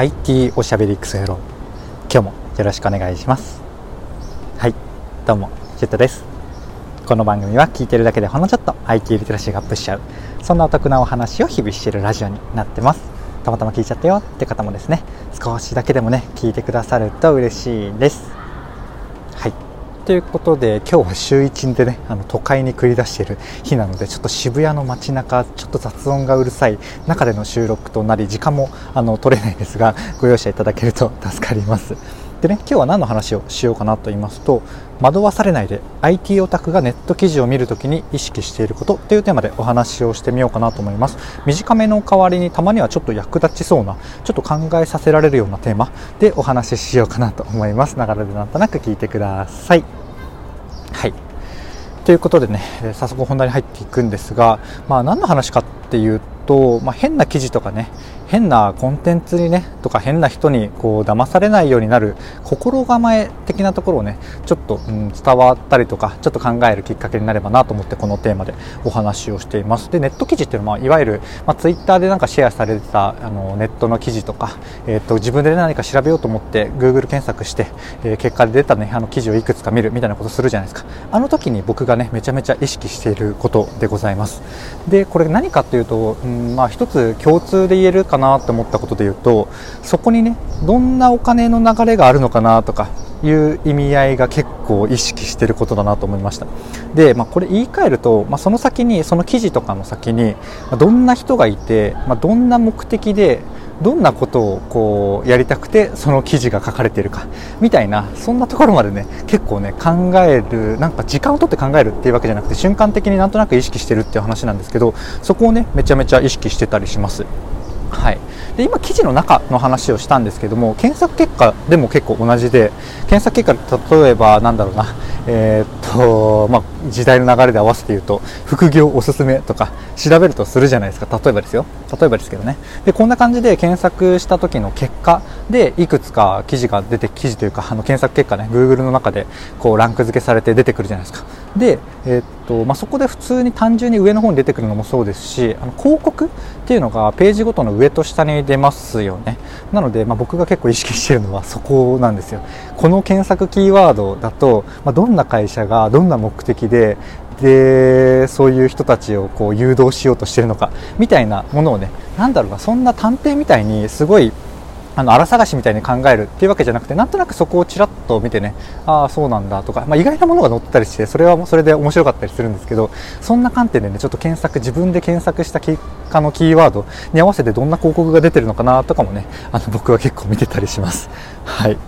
IT おしゃべりクソ野郎。今日もよろしくお願いします。はいどうもジェットです。この番組は聞いてるだけでほんのちょっと IT リテラシーがアップしちゃうそんなお得なお話を日々しているラジオになってます。たまたま聞いちゃったよって方もですね少しだけでもね聞いてくださると嬉しいです。はい。ということで今日は週1でねあの都会に繰り出している日なのでちょっと渋谷の街中ちょっと雑音がうるさい中での収録となり時間もあの取れないですがご容赦いただけると助かります。でね今日は何の話をしようかなと言いますと惑わされないで IT オタクがネット記事を見るときに意識していることというテーマでお話をしてみようかなと思います。短めの代わりにたまにはちょっと役立ちそうなちょっと考えさせられるようなテーマでお話ししようかなと思います。ながらでなんとなく聞いてください。はい。ということでね早速本題に入っていくんですが、まあ、何の話かっていうと、とまあ、変な記事とかね変なコンテンツにねとか変な人にこう騙されないようになる心構え的なところをねちょっと、うん、伝わったりとかちょっと考えるきっかけになればなと思ってこのテーマでお話をしています。でネット記事っていうのは、いわゆる、まあ、ツイッターでなんかシェアされてたあのネットの記事とか、えーと、自分で何か調べようと思って Google 検索して、えー、結果で出た、ね、あの記事をいくつか見るみたいなことするじゃないですか。あの時に僕がねめちゃめちゃ意識していることでございます。でこれ何かっていうと、うんまあ、一つ共通で言えるかなと思ったことで言うとそこにねどんなお金の流れがあるのかなとかいう意味合いが結構意識してることだなと思いました。で、まあ、これ言い換えると、まあ、その先にその記事とかの先にどんな人がいて、まあ、どんな目的でどんなことをこうやりたくてその記事が書かれているかみたいなそんなところまでね結構ね考えるなんか時間をとって考えるっていうわけじゃなくて瞬間的になんとなく意識してるっていう話なんですけどそこをねめちゃめちゃ意識してたりします。はい、で今、記事の中の話をしたんですけども検索結果でも結構同じで検索結果例えばなんだろうな、えー、っとまあ、時代の流れで合わせて言うと副業おすすめとか調べるとするじゃないですか例えばですよ。例えばですけどね。でこんな感じで検索した時の結果でいくつか記事が出て記事というかあの検索結果ね Google の中でこうランク付けされて出てくるじゃないですか。で、えー、とまあ、そこで普通に単純に上の方に出てくるのもそうですしあの広告っていうのがページごとの上と下に出ますよね。なので、まあ、僕が結構意識しているのはそこなんですよ。この検索キーワードだと、まあ、どんな会社がどんな目的ででそういう人たちをこう誘導しようとしているのかみたいなものをねなんだろうなそんな探偵みたいにすごいあの荒探しみたいに考えるっていうわけじゃなくてなんとなくそこをちらっと見てねああそうなんだとか、まあ、意外なものが載ってたりしてそれはそれで面白かったりするんですけどそんな観点でねちょっと検索自分で検索した結果のキーワードに合わせてどんな広告が出てるのかなとかもねあの僕は結構見てたりします。はい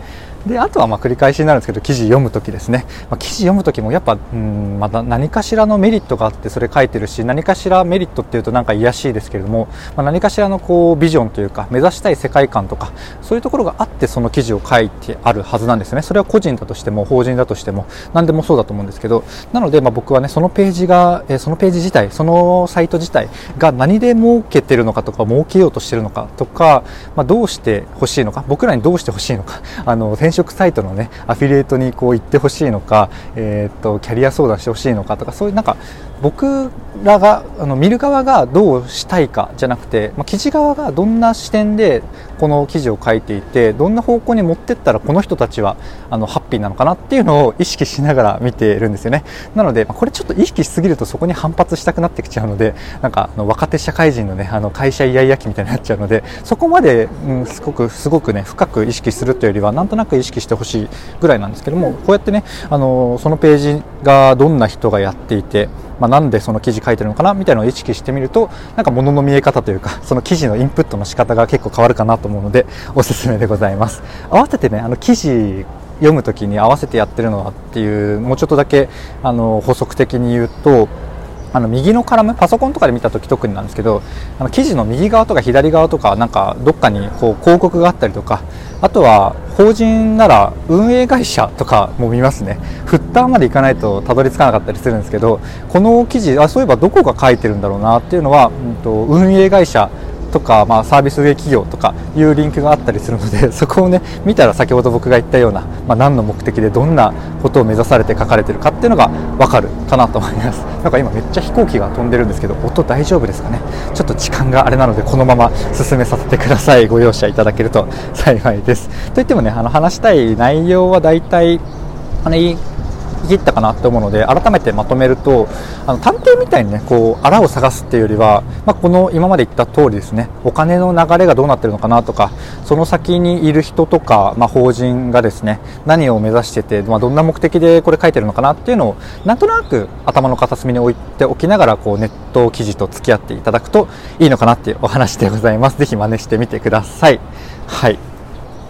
であとはま繰り返しになるんですけど記事読むときですね、まあ、記事読むときもやっぱうんまた何かしらのメリットがあってそれ書いてるし何かしらメリットっていうとなんか癒しいですけれども、まあ、何かしらのこうビジョンというか目指したい世界観とかそういうところがあってその記事を書いてあるはずなんですね。それは個人だとしても法人だとしても何でもそうだと思うんですけどなのでまあ僕はねそのページが、そのページ自体そのサイト自体が何で儲けてるのかとか儲けようとしてるのかとか、まあ、どうしてほしいのか僕らにどうしてほしいのかあの転職サイトのねアフィリエイトにこう行ってほしいのか、えー、っとキャリア相談してほしいのかとかそういうなんか僕らがあの見る側がどうしたいかじゃなくて、まあ、記事側がどんな視点でこの記事を書いていてどんな方向に持ってったらこの人たちはあのハッピーなのかなっていうのを意識しながら見てるんですよね。なので、まあ、これちょっと意識しすぎるとそこに反発したくなってきちゃうのでなんかあの若手社会人のねあの会社イヤイヤ期みたいになっちゃうのでそこまで、うん、すごくすごくね深く意識するというよりはなんとなく意識してほしいぐらいなんですけどもこうやってねあのそのページがどんな人がやっていてまあ、なんでその記事書いてるのかなみたいなのを意識してみるとなんか物の見え方というか その記事のインプットの仕方が結構変わるかなと思うのでおすすめでございます。合わせてねあの記事読む時に合わせてやってるのはっていうもうちょっとだけあの補足的に言うとあの右のカラムパソコンとかで見た時特になんですけどあの記事の右側とか左側とかなんかどっかにこう広告があったりとかあとは法人なら運営会社とかも見ますね。フッターまで行かないとたどり着かなかったりするんですけどこの記事あそういえばどこが書いてるんだろうなっていうのは、うんと、運営会社とか、まあ、サービス系企業とかいうリンクがあったりするので そこをね見たら先ほど僕が言ったような、まあ、何の目的でどんなことを目指されて書かれてるかっていうのが分かるかなと思います。なんか今めっちゃ飛行機が飛んでるんですけど音大丈夫ですかね？ちょっと時間があれなのでこのまま進めさせてください。ご容赦いただけると幸いです。といってもねあの話したい内容は大体あの切ったかなって思うので改めてまとめるとあの探偵みたいにねこうあらを探すっていうよりは、まあ、この今まで言った通りですねお金の流れがどうなってるのかなとかその先にいる人とか、まあ、法人がですね何を目指してて、まあ、どんな目的でこれ書いてるのかなっていうのをなんとなく頭の片隅に置いておきながらこうネット記事と付き合っていただくといいのかなっていうお話でございます。ぜひ真似してみてください。はい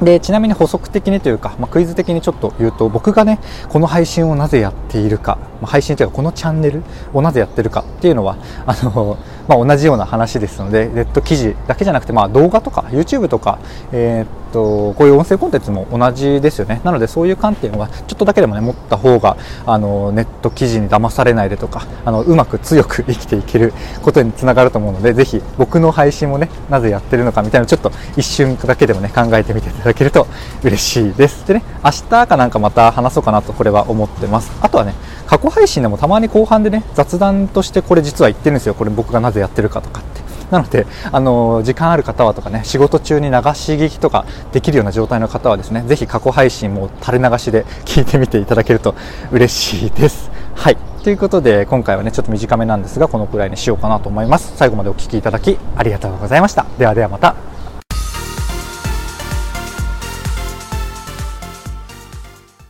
でちなみに補足的にというか、まあ、クイズ的にちょっと言うと僕がねこの配信をなぜやっているか、まあ、配信というかこのチャンネルをなぜやってるかっていうのはあの、まあ、同じような話ですのでネット記事だけじゃなくて、まあ、動画とか YouTube とか、えー、っとこういう音声コンテンツも同じですよねなのでそういう観点はちょっとだけでもね持った方があのネット記事に騙されないでとかあのうまく強く生きていけることにつながると思うのでぜひ僕の配信もねなぜやってるのかみたいなちょっと一瞬だけでもね考えてみていただだけると嬉しいです。でね、明日かなんかまた話そうかなとこれは思ってます。あとはね、過去配信でもたまに後半でね、雑談としてこれ実は言ってるんですよ。これ僕がなぜやってるかとかって。なので、あの時間ある方はとかね、仕事中に流し聞きとかできるような状態の方はですね、ぜひ過去配信も垂れ流しで聞いてみていただけると嬉しいです。はい。ということで、今回はね、ちょっと短めなんですが、このくらいにしようかなと思います。最後までお聴きいただきありがとうございました。ではではまた。